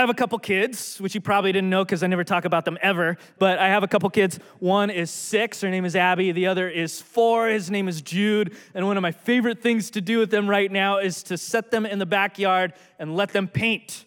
I have a couple kids, which you probably didn't know because I never talk about them ever, but I have a couple kids. One is six, her name is Abby. The other is four, his name is Jude. And one of my favorite things to do with them right now is to set them in the backyard and let them paint.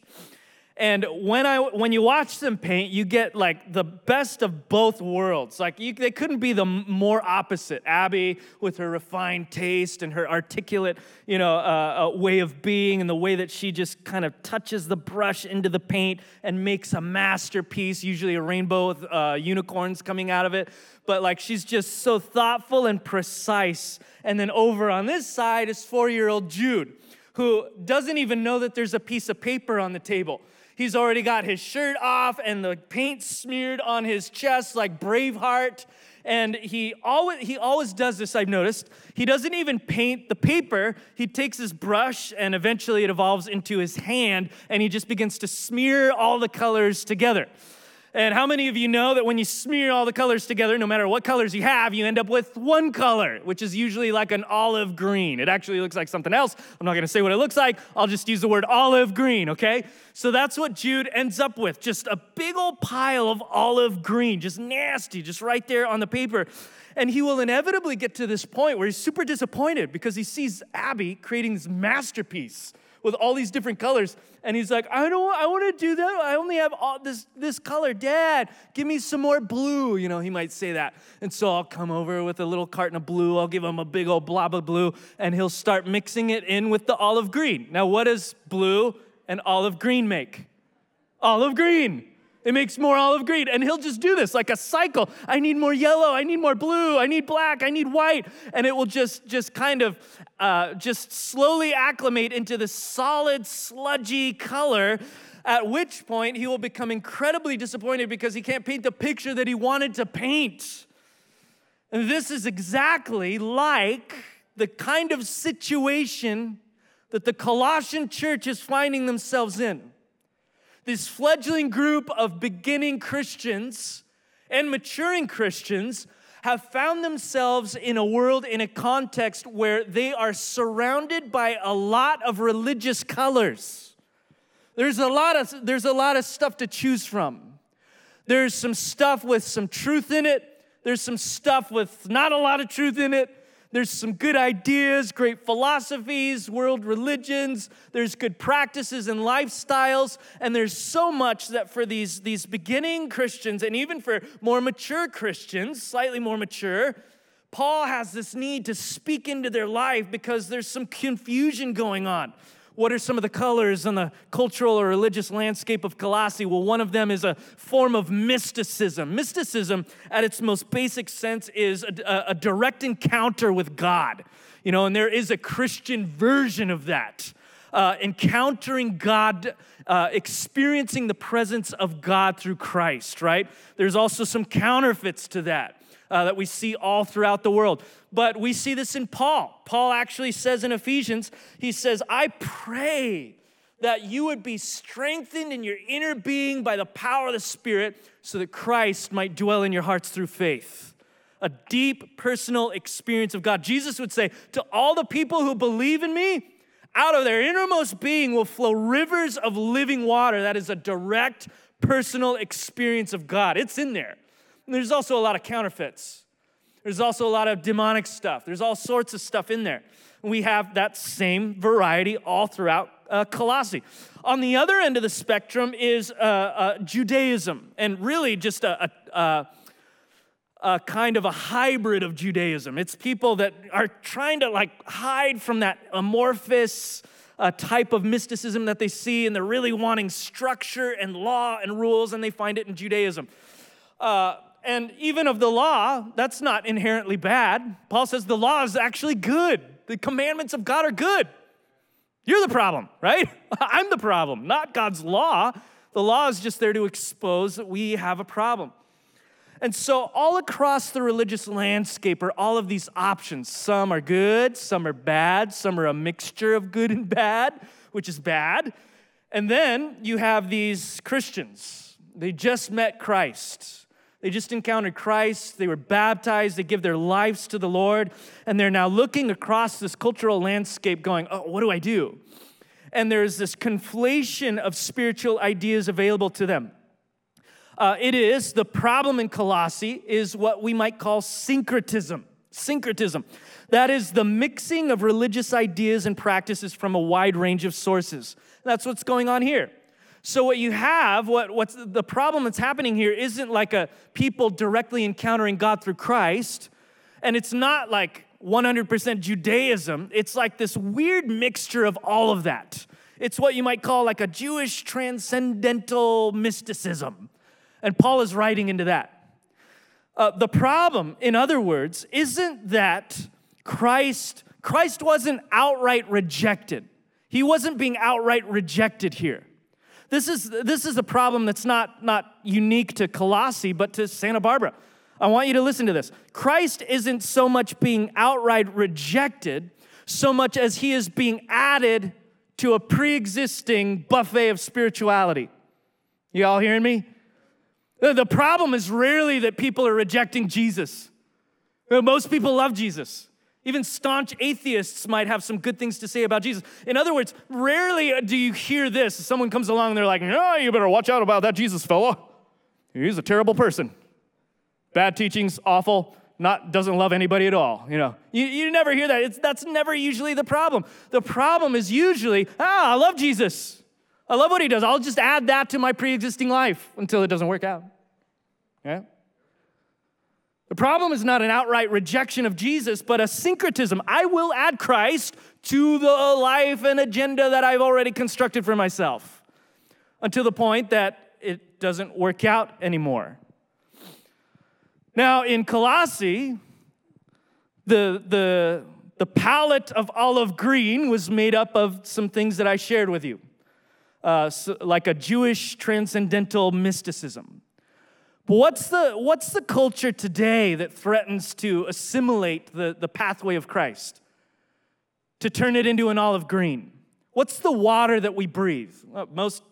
And when I when you watch them paint, you get like the best of both worlds. Like you, they couldn't be the more opposite. Abby with her refined taste and her articulate, you know, uh, uh, way of being, and the way that she just kind of touches the brush into the paint and makes a masterpiece. Usually a rainbow with uh, unicorns coming out of it. But like she's just so thoughtful and precise. And then over on this side is four-year-old Jude, who doesn't even know that there's a piece of paper on the table. He's already got his shirt off and the paint smeared on his chest like Braveheart. And he always, he always does this, I've noticed. He doesn't even paint the paper. He takes his brush and eventually it evolves into his hand and he just begins to smear all the colors together. And how many of you know that when you smear all the colors together, no matter what colors you have, you end up with one color, which is usually like an olive green. It actually looks like something else. I'm not gonna say what it looks like, I'll just use the word olive green, okay? So that's what Jude ends up with just a big old pile of olive green, just nasty, just right there on the paper. And he will inevitably get to this point where he's super disappointed because he sees Abby creating this masterpiece with all these different colors. And he's like, I don't I want to do that. I only have all this this color. Dad, give me some more blue. You know, he might say that. And so I'll come over with a little carton of blue. I'll give him a big old blob of blue, and he'll start mixing it in with the olive green. Now, what does blue and olive green make? Olive green. It makes more olive green. And he'll just do this like a cycle. I need more yellow. I need more blue. I need black. I need white. And it will just, just kind of uh, just slowly acclimate into this solid, sludgy color. At which point he will become incredibly disappointed because he can't paint the picture that he wanted to paint. And this is exactly like the kind of situation that the Colossian church is finding themselves in this fledgling group of beginning Christians and maturing Christians have found themselves in a world, in a context where they are surrounded by a lot of religious colors. There's a lot of, there's a lot of stuff to choose from. There's some stuff with some truth in it. There's some stuff with not a lot of truth in it. There's some good ideas, great philosophies, world religions. There's good practices and lifestyles. And there's so much that for these, these beginning Christians, and even for more mature Christians, slightly more mature, Paul has this need to speak into their life because there's some confusion going on. What are some of the colors in the cultural or religious landscape of Colossae? Well, one of them is a form of mysticism. Mysticism, at its most basic sense, is a, a direct encounter with God. You know, and there is a Christian version of that. Uh, encountering God, uh, experiencing the presence of God through Christ, right? There's also some counterfeits to that uh, that we see all throughout the world. But we see this in Paul. Paul actually says in Ephesians, he says, I pray that you would be strengthened in your inner being by the power of the Spirit so that Christ might dwell in your hearts through faith. A deep personal experience of God. Jesus would say, To all the people who believe in me, out of their innermost being will flow rivers of living water. That is a direct personal experience of God. It's in there. And there's also a lot of counterfeits. There's also a lot of demonic stuff. There's all sorts of stuff in there. We have that same variety all throughout uh, Colossae. On the other end of the spectrum is uh, uh, Judaism, and really just a, a, a, kind of a hybrid of Judaism. It's people that are trying to like hide from that amorphous uh, type of mysticism that they see, and they're really wanting structure and law and rules, and they find it in Judaism. Uh, and even of the law, that's not inherently bad. Paul says the law is actually good. The commandments of God are good. You're the problem, right? I'm the problem, not God's law. The law is just there to expose that we have a problem. And so, all across the religious landscape are all of these options. Some are good, some are bad, some are a mixture of good and bad, which is bad. And then you have these Christians. They just met Christ. They just encountered Christ. They were baptized. They give their lives to the Lord. And they're now looking across this cultural landscape going, oh, what do I do? and there's this conflation of spiritual ideas available to them. Uh, it is the problem in Colossae is what we might call syncretism. Syncretism. That is the mixing of religious ideas and practices from a wide range of sources. That's what's going on here. So what you have, what, what's the problem that's happening here isn't like a people directly encountering God through Christ, and it's not like 100% Judaism. It's like this weird mixture of all of that. It's what you might call like a Jewish transcendental mysticism. And Paul is writing into that. Uh, the problem, in other words, isn't that Christ, Christ wasn't outright rejected. He wasn't being outright rejected here. This is, this is a problem that's not, not unique to Colossae, but to Santa Barbara. I want you to listen to this. Christ isn't so much being outright rejected, so much as he is being added to a pre existing buffet of spirituality. You all hearing me? The problem is rarely that people are rejecting Jesus. Most people love Jesus. Even staunch atheists might have some good things to say about Jesus. In other words, rarely do you hear this. Someone comes along and they're like, oh, you better watch out about that Jesus fella. He's a terrible person. Bad teachings, awful, not doesn't love anybody at all. You know, you, you never hear that. It's, that's never usually the problem. The problem is usually, ah, I love Jesus. I love what he does. I'll just add that to my pre-existing life until it doesn't work out. Yeah? The problem is not an outright rejection of Jesus, but a syncretism. I will add Christ to the life and agenda that I've already constructed for myself until the point that it doesn't work out anymore. Now, in Colossae, the, the, the palette of olive green was made up of some things that I shared with you, uh, so like a Jewish transcendental mysticism. What's the, what's the culture today that threatens to assimilate the, the pathway of Christ, to turn it into an olive green? What's the water that we breathe? Most,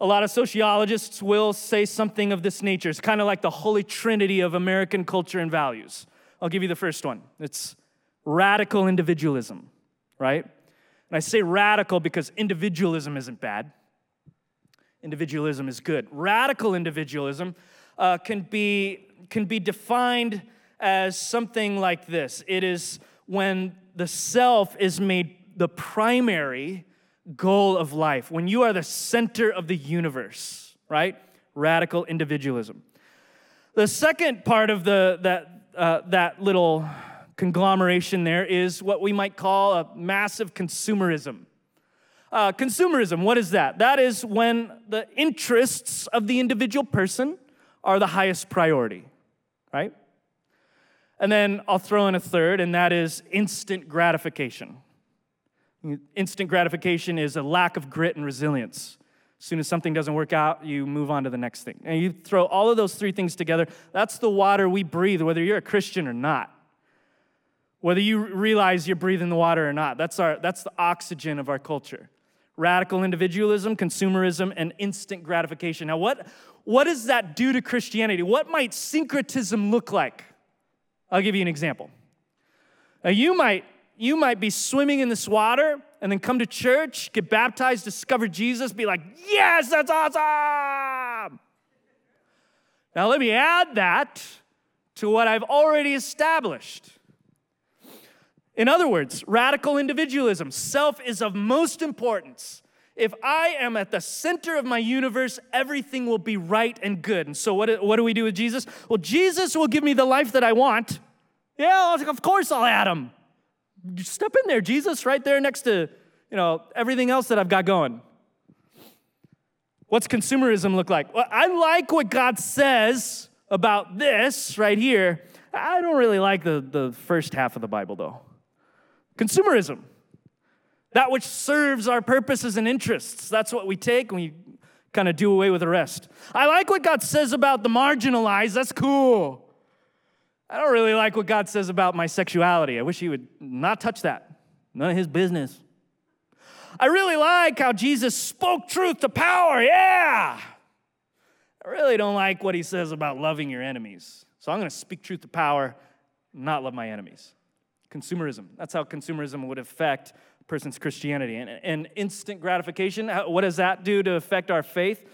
a lot of sociologists will say something of this nature. It's kind of like the holy trinity of American culture and values. I'll give you the first one it's radical individualism, right? And I say radical because individualism isn't bad. Individualism is good. Radical individualism uh, can, be, can be defined as something like this it is when the self is made the primary goal of life, when you are the center of the universe, right? Radical individualism. The second part of the, that, uh, that little conglomeration there is what we might call a massive consumerism. Uh, consumerism, what is that? That is when the interests of the individual person are the highest priority, right? And then I'll throw in a third, and that is instant gratification. Instant gratification is a lack of grit and resilience. As soon as something doesn't work out, you move on to the next thing. And you throw all of those three things together, that's the water we breathe, whether you're a Christian or not. Whether you realize you're breathing the water or not, that's, our, that's the oxygen of our culture. Radical individualism, consumerism, and instant gratification. Now, what, what does that do to Christianity? What might syncretism look like? I'll give you an example. Now, you might, you might be swimming in this water and then come to church, get baptized, discover Jesus, be like, yes, that's awesome. Now, let me add that to what I've already established. In other words, radical individualism, self is of most importance. If I am at the center of my universe, everything will be right and good. And so, what, what do we do with Jesus? Well, Jesus will give me the life that I want. Yeah, of course I'll add him. Step in there, Jesus, right there next to you know everything else that I've got going. What's consumerism look like? Well, I like what God says about this right here. I don't really like the, the first half of the Bible, though. Consumerism that which serves our purposes and interests. That's what we take and we kind of do away with the rest. I like what God says about the marginalized. That's cool. I don't really like what God says about my sexuality. I wish He would not touch that. None of His business. I really like how Jesus spoke truth to power. Yeah. I really don't like what He says about loving your enemies. So I'm going to speak truth to power, not love my enemies. Consumerism. That's how consumerism would affect a person's Christianity. And, and instant gratification, what does that do to affect our faith?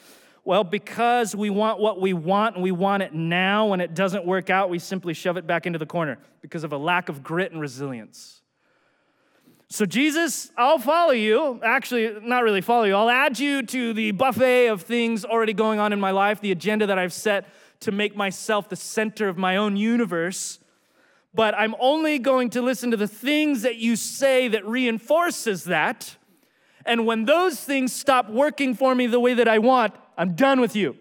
Well, because we want what we want and we want it now, when it doesn't work out, we simply shove it back into the corner because of a lack of grit and resilience. So, Jesus, I'll follow you. Actually, not really follow you. I'll add you to the buffet of things already going on in my life, the agenda that I've set to make myself the center of my own universe. But I'm only going to listen to the things that you say that reinforces that. And when those things stop working for me the way that I want, I'm done with you.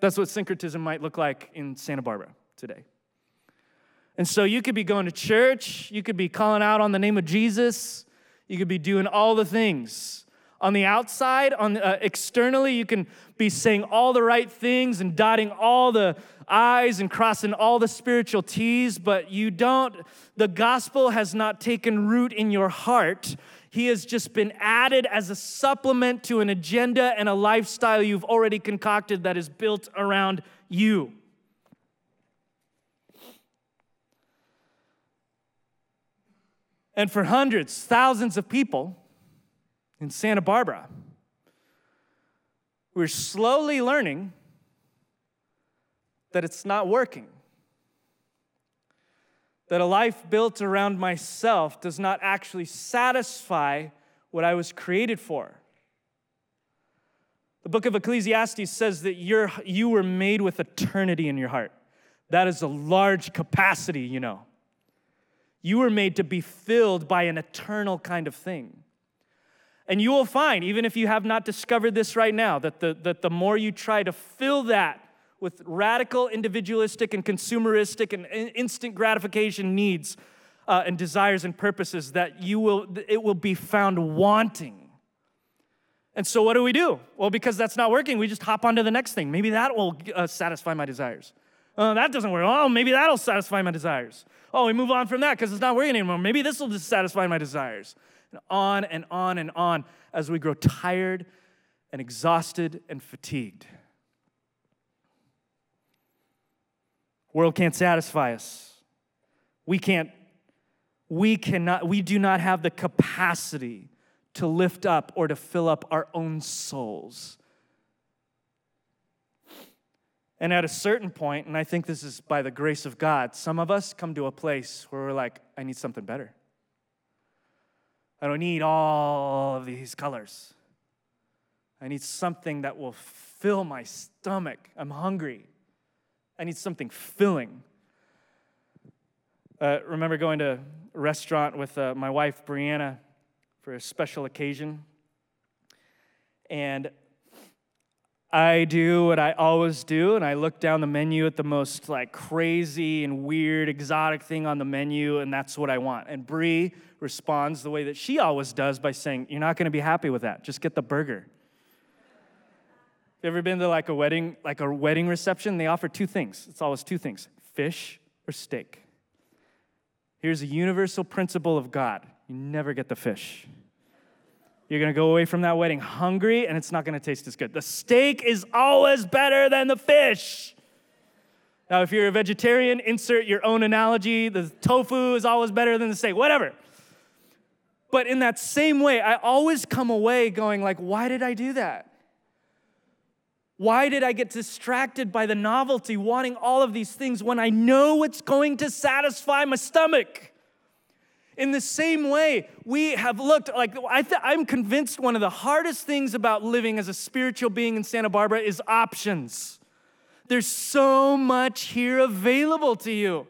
That's what syncretism might look like in Santa Barbara today. And so you could be going to church, you could be calling out on the name of Jesus, you could be doing all the things. On the outside, on uh, externally, you can be saying all the right things and dotting all the I's and crossing all the spiritual T's, but you don't, the gospel has not taken root in your heart. He has just been added as a supplement to an agenda and a lifestyle you've already concocted that is built around you. And for hundreds, thousands of people in Santa Barbara, we're slowly learning that it's not working that a life built around myself does not actually satisfy what I was created for. The book of Ecclesiastes says that you're, you were made with eternity in your heart. That is a large capacity, you know. You were made to be filled by an eternal kind of thing. And you will find, even if you have not discovered this right now, that the, that the more you try to fill that with radical individualistic and consumeristic and instant gratification needs uh, and desires and purposes that you will it will be found wanting. And so what do we do? Well because that's not working we just hop on to the next thing. Maybe that will uh, satisfy my desires. Oh that doesn't work. Oh maybe that'll satisfy my desires. Oh we move on from that because it's not working anymore. Maybe this will just satisfy my desires. And on and on and on as we grow tired and exhausted and fatigued World can't satisfy us. We can't, we cannot, we do not have the capacity to lift up or to fill up our own souls. And at a certain point, and I think this is by the grace of God, some of us come to a place where we're like, I need something better. I don't need all of these colors. I need something that will fill my stomach. I'm hungry. I need something filling. Uh, remember going to a restaurant with uh, my wife, Brianna, for a special occasion. And I do what I always do, and I look down the menu at the most like crazy and weird, exotic thing on the menu, and that's what I want. And Brie responds the way that she always does by saying, You're not gonna be happy with that. Just get the burger. You ever been to like a wedding, like a wedding reception? They offer two things. It's always two things fish or steak. Here's a universal principle of God you never get the fish. You're gonna go away from that wedding hungry, and it's not gonna taste as good. The steak is always better than the fish. Now, if you're a vegetarian, insert your own analogy. The tofu is always better than the steak, whatever. But in that same way, I always come away going like, why did I do that? Why did I get distracted by the novelty, wanting all of these things when I know it's going to satisfy my stomach? In the same way, we have looked like I th- I'm convinced one of the hardest things about living as a spiritual being in Santa Barbara is options. There's so much here available to you.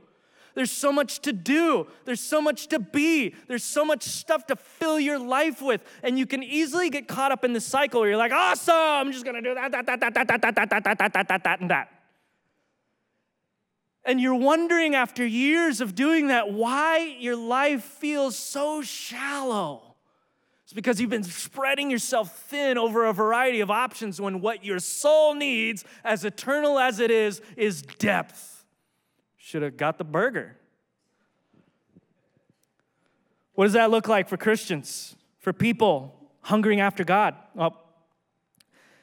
There's so much to do. There's so much to be. There's so much stuff to fill your life with. And you can easily get caught up in the cycle where you're like, awesome, I'm just gonna do that, that, that, that, that, that, that, that, that, that, that, that, that, and that. And you're wondering after years of doing that why your life feels so shallow. It's because you've been spreading yourself thin over a variety of options when what your soul needs, as eternal as it is, is depth. Should have got the burger. What does that look like for Christians, for people hungering after God? Well,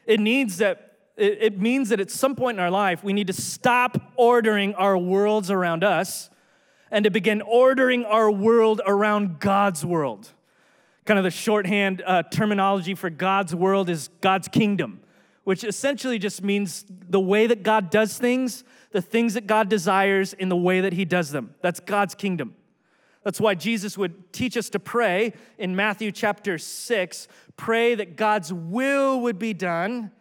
it needs that it means that at some point in our life we need to stop ordering our worlds around us and to begin ordering our world around God's world. Kind of the shorthand uh, terminology for God's world is God's kingdom, which essentially just means the way that God does things, the things that God desires in the way that He does them. That's God's kingdom. That's why Jesus would teach us to pray in Matthew chapter 6 pray that God's will would be done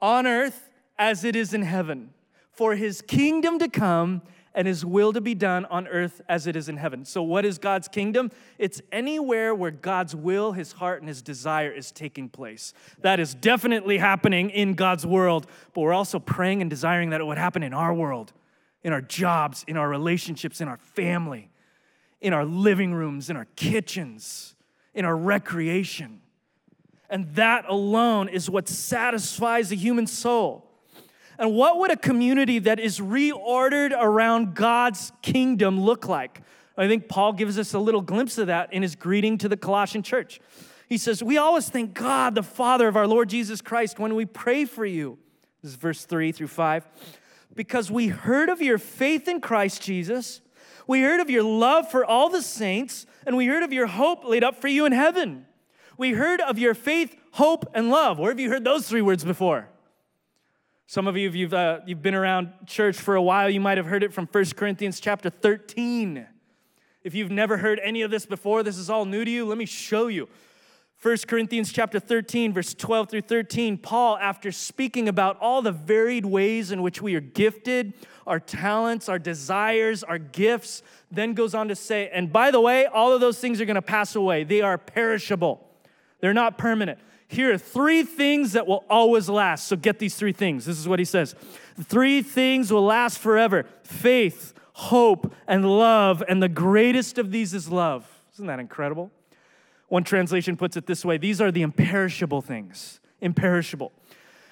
on earth as it is in heaven, for his kingdom to come and his will to be done on earth as it is in heaven. So, what is God's kingdom? It's anywhere where God's will, his heart, and his desire is taking place. That is definitely happening in God's world, but we're also praying and desiring that it would happen in our world, in our jobs, in our relationships, in our family, in our living rooms, in our kitchens, in our recreation. And that alone is what satisfies the human soul. And what would a community that is reordered around God's kingdom look like? I think Paul gives us a little glimpse of that in his greeting to the Colossian church. He says, We always thank God, the Father of our Lord Jesus Christ, when we pray for you. This is verse 3 through 5. Because we heard of your faith in Christ Jesus, we heard of your love for all the saints, and we heard of your hope laid up for you in heaven. We heard of your faith, hope, and love. Where have you heard those three words before? Some of you, if you've, uh, you've been around church for a while, you might have heard it from 1 Corinthians chapter 13. If you've never heard any of this before, this is all new to you, let me show you. 1 Corinthians chapter 13 verse 12 through 13 Paul after speaking about all the varied ways in which we are gifted our talents our desires our gifts then goes on to say and by the way all of those things are going to pass away they are perishable they're not permanent. Here are three things that will always last. So get these three things. This is what he says Three things will last forever faith, hope, and love. And the greatest of these is love. Isn't that incredible? One translation puts it this way these are the imperishable things. Imperishable.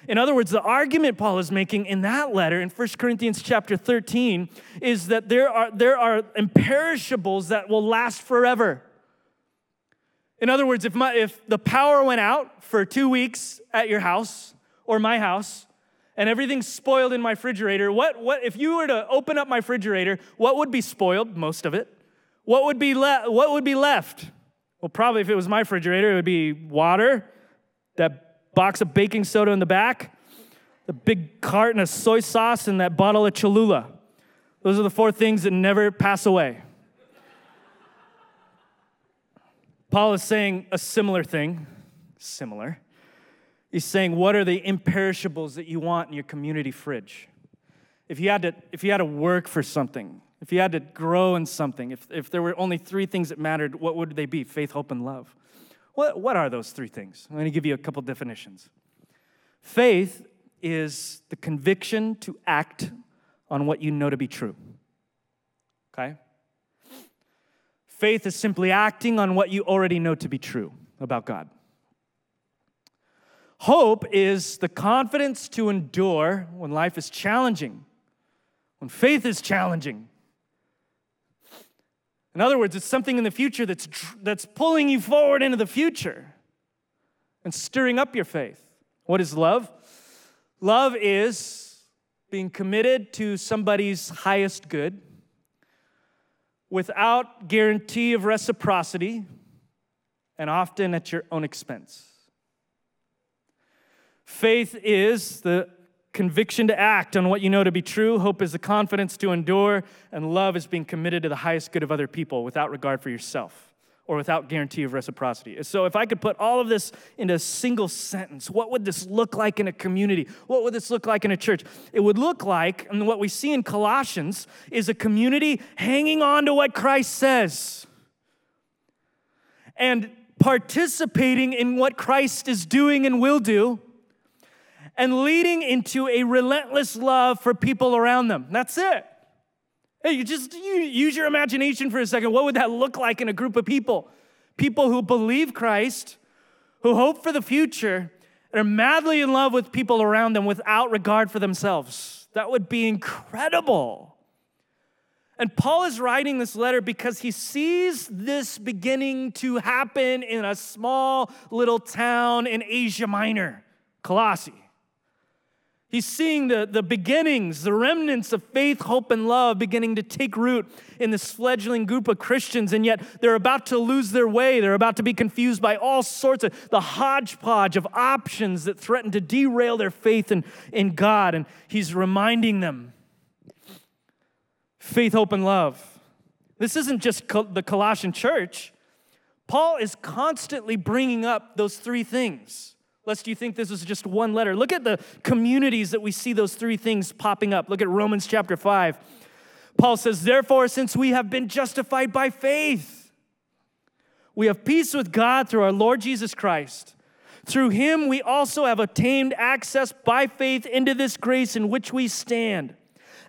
In other words, the argument Paul is making in that letter in 1 Corinthians chapter 13 is that there are, there are imperishables that will last forever. In other words, if, my, if the power went out for two weeks at your house or my house, and everything's spoiled in my refrigerator, what, what if you were to open up my refrigerator, what would be spoiled? Most of it. What would be, le- what would be left? Well, probably if it was my refrigerator, it would be water, that box of baking soda in the back, the big carton of soy sauce, and that bottle of Cholula. Those are the four things that never pass away. Paul is saying a similar thing, similar. He's saying, What are the imperishables that you want in your community fridge? If you had to, if you had to work for something, if you had to grow in something, if, if there were only three things that mattered, what would they be? Faith, hope, and love. What, what are those three things? I'm going to give you a couple definitions. Faith is the conviction to act on what you know to be true. Okay? Faith is simply acting on what you already know to be true about God. Hope is the confidence to endure when life is challenging, when faith is challenging. In other words, it's something in the future that's, that's pulling you forward into the future and stirring up your faith. What is love? Love is being committed to somebody's highest good without guarantee of reciprocity and often at your own expense. Faith is the conviction to act on what you know to be true, hope is the confidence to endure, and love is being committed to the highest good of other people without regard for yourself or without guarantee of reciprocity. So, if I could put all of this into a single sentence, what would this look like in a community? What would this look like in a church? It would look like, and what we see in Colossians is a community hanging on to what Christ says and participating in what Christ is doing and will do. And leading into a relentless love for people around them. That's it. Hey, just you use your imagination for a second. What would that look like in a group of people? People who believe Christ, who hope for the future, and are madly in love with people around them without regard for themselves. That would be incredible. And Paul is writing this letter because he sees this beginning to happen in a small little town in Asia Minor, Colossae. He's seeing the, the beginnings, the remnants of faith, hope, and love beginning to take root in this fledgling group of Christians, and yet they're about to lose their way. They're about to be confused by all sorts of the hodgepodge of options that threaten to derail their faith in, in God. And he's reminding them faith, hope, and love. This isn't just the Colossian church. Paul is constantly bringing up those three things lest you think this is just one letter. Look at the communities that we see those three things popping up. Look at Romans chapter 5. Paul says, Therefore, since we have been justified by faith, we have peace with God through our Lord Jesus Christ. Through him, we also have obtained access by faith into this grace in which we stand.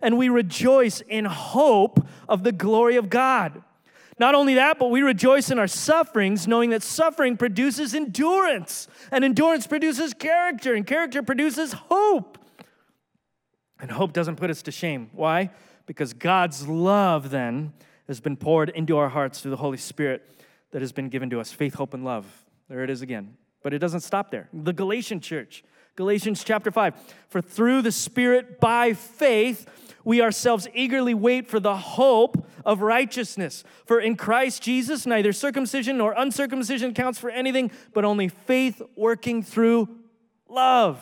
And we rejoice in hope of the glory of God. Not only that, but we rejoice in our sufferings, knowing that suffering produces endurance, and endurance produces character, and character produces hope. And hope doesn't put us to shame. Why? Because God's love then has been poured into our hearts through the Holy Spirit that has been given to us faith, hope, and love. There it is again. But it doesn't stop there. The Galatian church, Galatians chapter 5. For through the Spirit by faith, we ourselves eagerly wait for the hope of righteousness. For in Christ Jesus, neither circumcision nor uncircumcision counts for anything, but only faith working through love.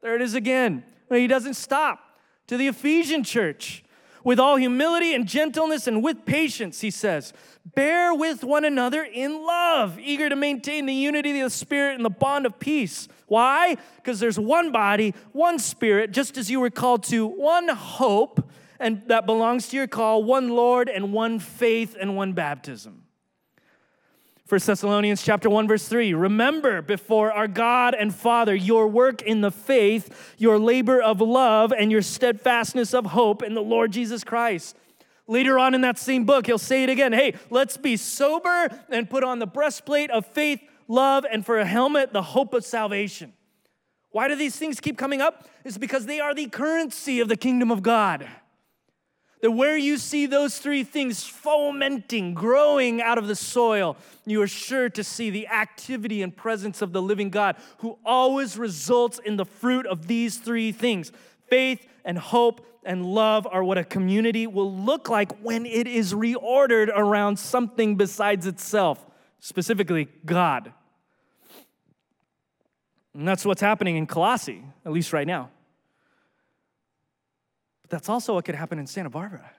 There it is again. He doesn't stop. To the Ephesian church, with all humility and gentleness and with patience, he says, bear with one another in love, eager to maintain the unity of the Spirit and the bond of peace. Why? Because there's one body, one Spirit, just as you were called to one hope, and that belongs to your call, one Lord and one faith and one baptism. 1 Thessalonians chapter 1 verse 3 remember before our God and Father your work in the faith your labor of love and your steadfastness of hope in the Lord Jesus Christ Later on in that same book he'll say it again hey let's be sober and put on the breastplate of faith love, and for a helmet, the hope of salvation. Why do these things keep coming up? It's because they are the currency of the kingdom of God. That where you see those three things fomenting, growing out of the soil, you are sure to see the activity and presence of the living God who always results in the fruit of these three things. Faith and hope and love are what a community will look like when it is reordered around something besides itself, specifically God. And that's what's happening in Colossae, at least right now. That's also what could happen in Santa Barbara.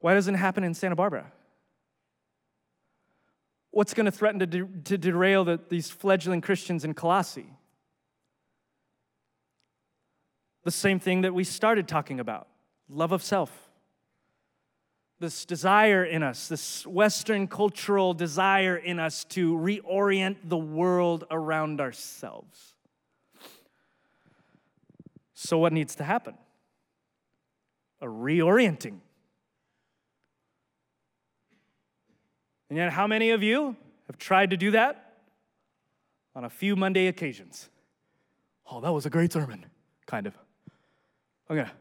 Why doesn't it happen in Santa Barbara? What's going to threaten to, de- to derail the, these fledgling Christians in Colossae? The same thing that we started talking about love of self this desire in us, this Western cultural desire in us to reorient the world around ourselves. So, what needs to happen? A reorienting. And yet, how many of you have tried to do that on a few Monday occasions? Oh, that was a great sermon, kind of. I'm gonna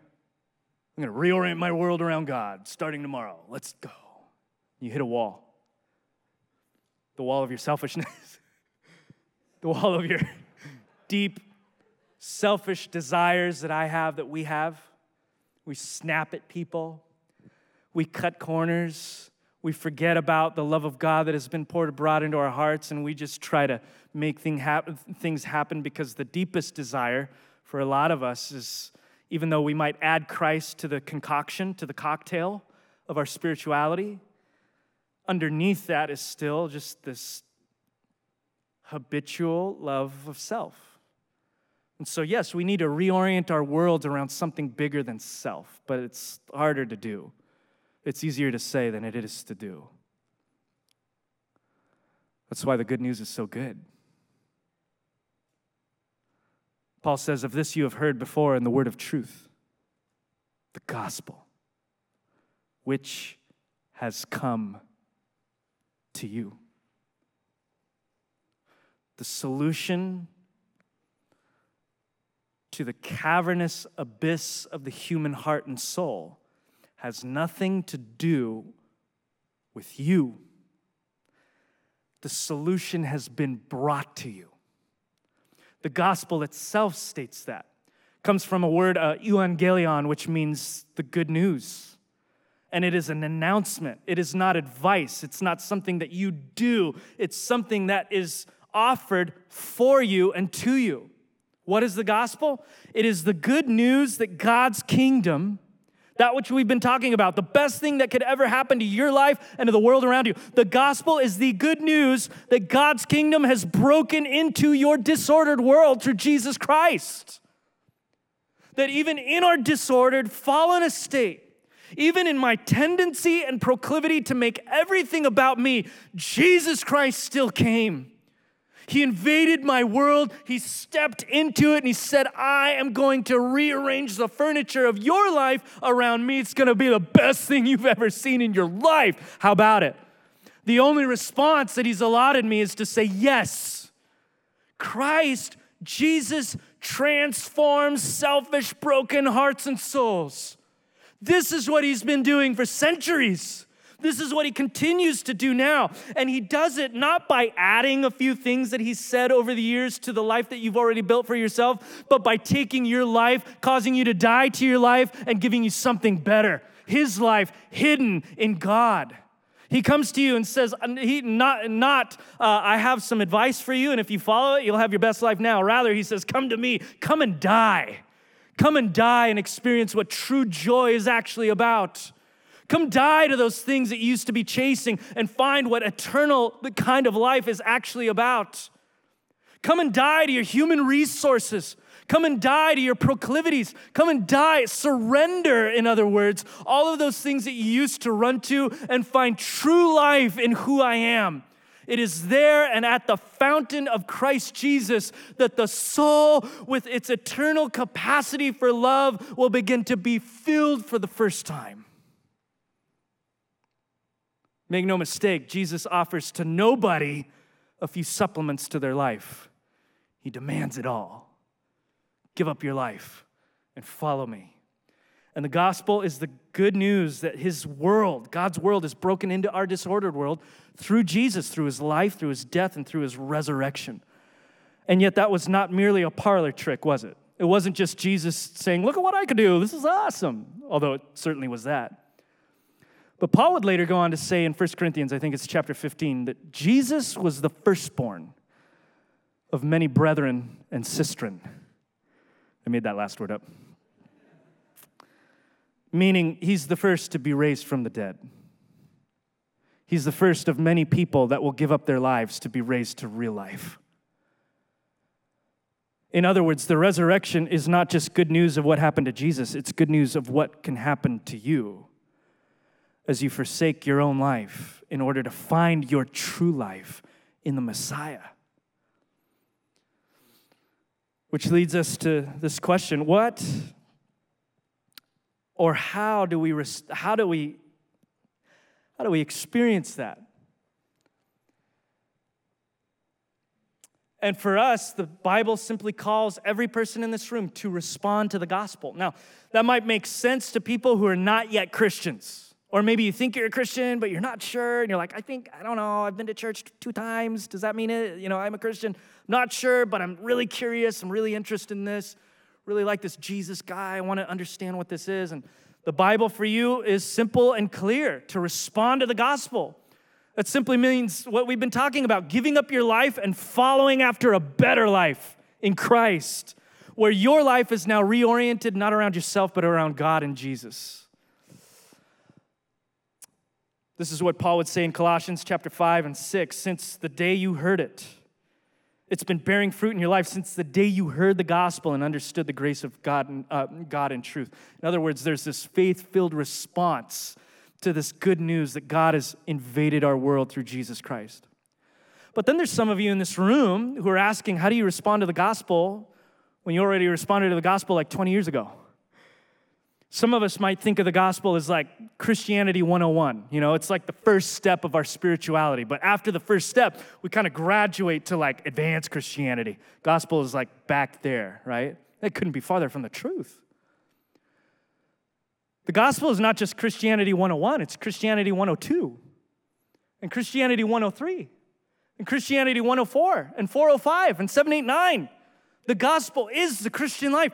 I'm to reorient my world around God starting tomorrow. Let's go. You hit a wall the wall of your selfishness, the wall of your deep, selfish desires that I have, that we have. We snap at people, we cut corners. We forget about the love of God that has been poured abroad into our hearts, and we just try to make things happen because the deepest desire for a lot of us is even though we might add Christ to the concoction, to the cocktail of our spirituality, underneath that is still just this habitual love of self. And so, yes, we need to reorient our world around something bigger than self, but it's harder to do. It's easier to say than it is to do. That's why the good news is so good. Paul says, Of this you have heard before in the word of truth, the gospel, which has come to you. The solution to the cavernous abyss of the human heart and soul has nothing to do with you. The solution has been brought to you. The gospel itself states that. It comes from a word, uh, evangelion, which means the good news. And it is an announcement. It is not advice. It's not something that you do. It's something that is offered for you and to you. What is the gospel? It is the good news that God's kingdom that which we've been talking about, the best thing that could ever happen to your life and to the world around you. The gospel is the good news that God's kingdom has broken into your disordered world through Jesus Christ. That even in our disordered, fallen estate, even in my tendency and proclivity to make everything about me, Jesus Christ still came he invaded my world. He stepped into it and he said, I am going to rearrange the furniture of your life around me. It's going to be the best thing you've ever seen in your life. How about it? The only response that he's allotted me is to say, Yes. Christ, Jesus transforms selfish, broken hearts and souls. This is what he's been doing for centuries. This is what he continues to do now. And he does it not by adding a few things that he's said over the years to the life that you've already built for yourself, but by taking your life, causing you to die to your life, and giving you something better. His life hidden in God. He comes to you and says, he, Not, not uh, I have some advice for you, and if you follow it, you'll have your best life now. Rather, he says, Come to me, come and die. Come and die and experience what true joy is actually about. Come die to those things that you used to be chasing and find what eternal kind of life is actually about. Come and die to your human resources. Come and die to your proclivities. Come and die. Surrender, in other words, all of those things that you used to run to and find true life in who I am. It is there and at the fountain of Christ Jesus that the soul, with its eternal capacity for love, will begin to be filled for the first time. Make no mistake, Jesus offers to nobody a few supplements to their life. He demands it all. Give up your life and follow me. And the gospel is the good news that his world, God's world, is broken into our disordered world through Jesus, through his life, through his death, and through his resurrection. And yet, that was not merely a parlor trick, was it? It wasn't just Jesus saying, Look at what I could do. This is awesome. Although it certainly was that. But Paul would later go on to say in 1 Corinthians, I think it's chapter 15, that Jesus was the firstborn of many brethren and sistren. I made that last word up. Meaning, he's the first to be raised from the dead. He's the first of many people that will give up their lives to be raised to real life. In other words, the resurrection is not just good news of what happened to Jesus, it's good news of what can happen to you as you forsake your own life in order to find your true life in the Messiah. Which leads us to this question what or how do we how do we how do we experience that? And for us, the Bible simply calls every person in this room to respond to the gospel. Now, that might make sense to people who are not yet Christians. Or maybe you think you're a Christian, but you're not sure, and you're like, I think, I don't know, I've been to church two times. Does that mean it? You know, I'm a Christian. Not sure, but I'm really curious. I'm really interested in this. Really like this Jesus guy. I want to understand what this is. And the Bible for you is simple and clear to respond to the gospel. That simply means what we've been talking about giving up your life and following after a better life in Christ, where your life is now reoriented not around yourself, but around God and Jesus. This is what Paul would say in Colossians chapter 5 and 6 since the day you heard it. It's been bearing fruit in your life since the day you heard the gospel and understood the grace of God and, uh, God and truth. In other words, there's this faith filled response to this good news that God has invaded our world through Jesus Christ. But then there's some of you in this room who are asking, How do you respond to the gospel when you already responded to the gospel like 20 years ago? Some of us might think of the gospel as like Christianity 101. You know, it's like the first step of our spirituality. But after the first step, we kind of graduate to like advanced Christianity. Gospel is like back there, right? That couldn't be farther from the truth. The gospel is not just Christianity 101, it's Christianity 102, and Christianity 103, and Christianity 104, and 405, and 789. The gospel is the Christian life.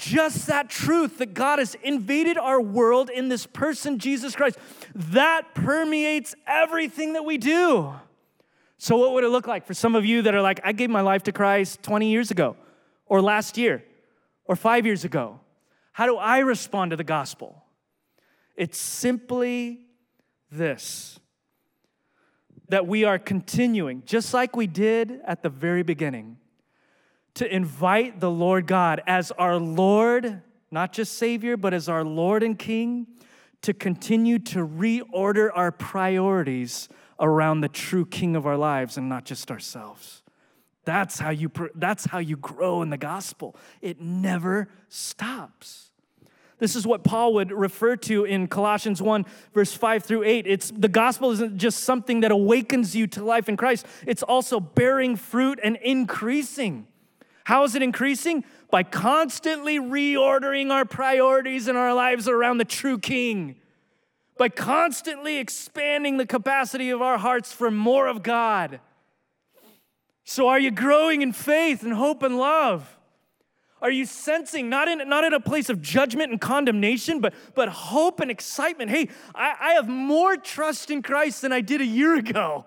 Just that truth that God has invaded our world in this person, Jesus Christ, that permeates everything that we do. So, what would it look like for some of you that are like, I gave my life to Christ 20 years ago, or last year, or five years ago? How do I respond to the gospel? It's simply this that we are continuing, just like we did at the very beginning, to invite the Lord God as our Lord, not just Savior, but as our Lord and King, to continue to reorder our priorities around the true King of our lives and not just ourselves. That's how you, that's how you grow in the gospel. It never stops. This is what Paul would refer to in Colossians 1, verse 5 through 8. It's the gospel isn't just something that awakens you to life in Christ, it's also bearing fruit and increasing. How is it increasing? By constantly reordering our priorities in our lives around the true King. By constantly expanding the capacity of our hearts for more of God. So, are you growing in faith and hope and love? Are you sensing, not in, not in a place of judgment and condemnation, but, but hope and excitement? Hey, I, I have more trust in Christ than I did a year ago.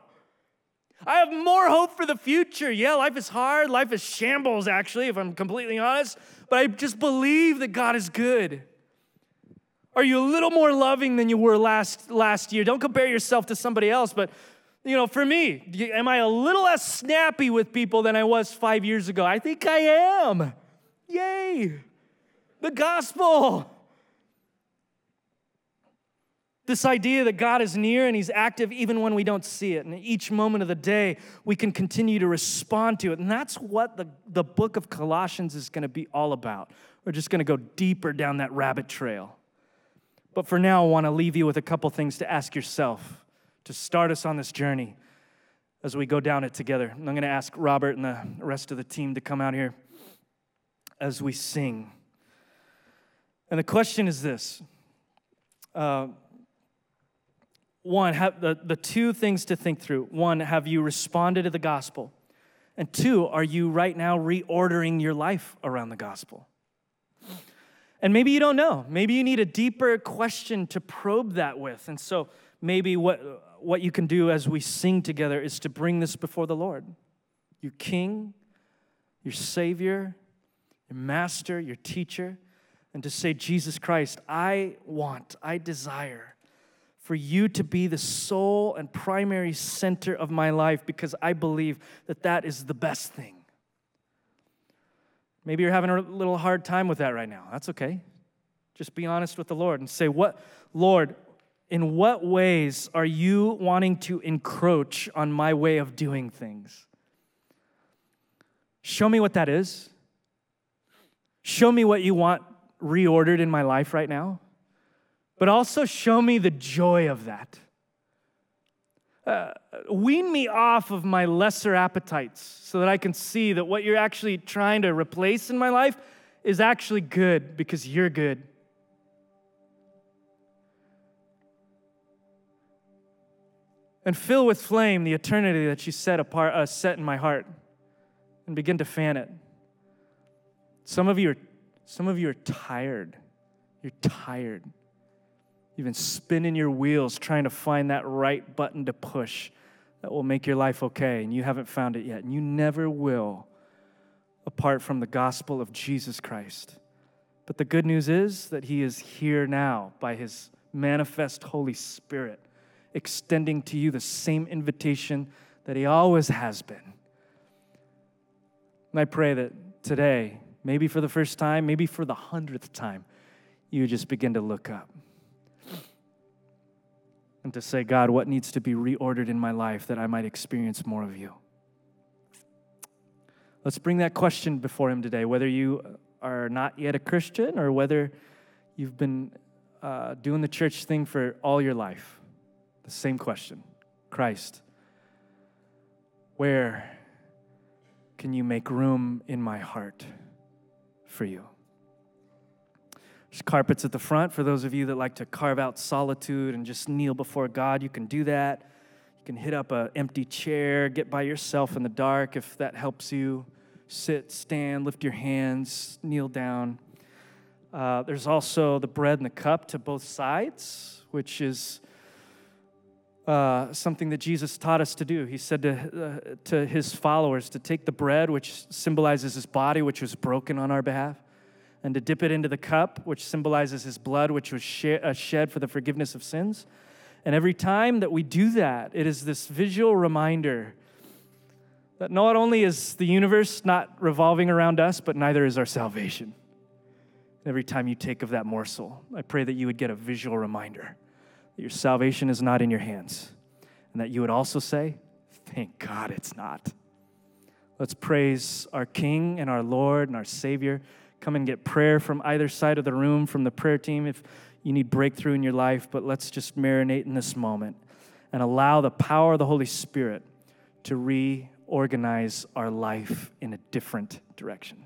I have more hope for the future. Yeah, life is hard. Life is shambles, actually, if I'm completely honest. But I just believe that God is good. Are you a little more loving than you were last, last year? Don't compare yourself to somebody else, but you know, for me, am I a little less snappy with people than I was five years ago? I think I am. Yay! The gospel. This idea that God is near and He's active even when we don't see it. And each moment of the day, we can continue to respond to it. And that's what the, the book of Colossians is going to be all about. We're just going to go deeper down that rabbit trail. But for now, I want to leave you with a couple things to ask yourself to start us on this journey as we go down it together. I'm going to ask Robert and the rest of the team to come out here as we sing. And the question is this uh, one, have the, the two things to think through. One, have you responded to the gospel? And two, are you right now reordering your life around the gospel? And maybe you don't know. Maybe you need a deeper question to probe that with. And so maybe what, what you can do as we sing together is to bring this before the Lord. Your King, your Savior, your master, your teacher, and to say, Jesus Christ, I want, I desire for you to be the sole and primary center of my life because I believe that that is the best thing. Maybe you're having a little hard time with that right now. That's okay. Just be honest with the Lord and say, What, Lord, in what ways are you wanting to encroach on my way of doing things? Show me what that is. Show me what you want reordered in my life right now, but also show me the joy of that. Uh, wean me off of my lesser appetites so that I can see that what you're actually trying to replace in my life is actually good because you're good. And fill with flame the eternity that you set apart, uh, set in my heart, and begin to fan it. Some of you are, some of you are tired. You're tired. You've been spinning your wheels trying to find that right button to push that will make your life okay, and you haven't found it yet, and you never will apart from the gospel of Jesus Christ. But the good news is that He is here now by His manifest Holy Spirit, extending to you the same invitation that He always has been. And I pray that today, maybe for the first time, maybe for the hundredth time, you just begin to look up and to say, God, what needs to be reordered in my life that I might experience more of you? Let's bring that question before Him today, whether you are not yet a Christian or whether you've been uh, doing the church thing for all your life. The same question Christ, where can you make room in my heart? for you. There's carpets at the front for those of you that like to carve out solitude and just kneel before God. You can do that. You can hit up an empty chair, get by yourself in the dark if that helps you. sit, stand, lift your hands, kneel down. Uh, there's also the bread and the cup to both sides, which is uh, something that Jesus taught us to do. He said to, uh, to his followers to take the bread, which symbolizes his body, which was broken on our behalf, and to dip it into the cup, which symbolizes his blood, which was uh, shed for the forgiveness of sins. And every time that we do that, it is this visual reminder that not only is the universe not revolving around us, but neither is our salvation. Every time you take of that morsel, I pray that you would get a visual reminder that your salvation is not in your hands, and that you would also say, Thank God it's not. Let's praise our King and our Lord and our Savior. Come and get prayer from either side of the room from the prayer team if you need breakthrough in your life, but let's just marinate in this moment and allow the power of the Holy Spirit to reorganize our life in a different direction.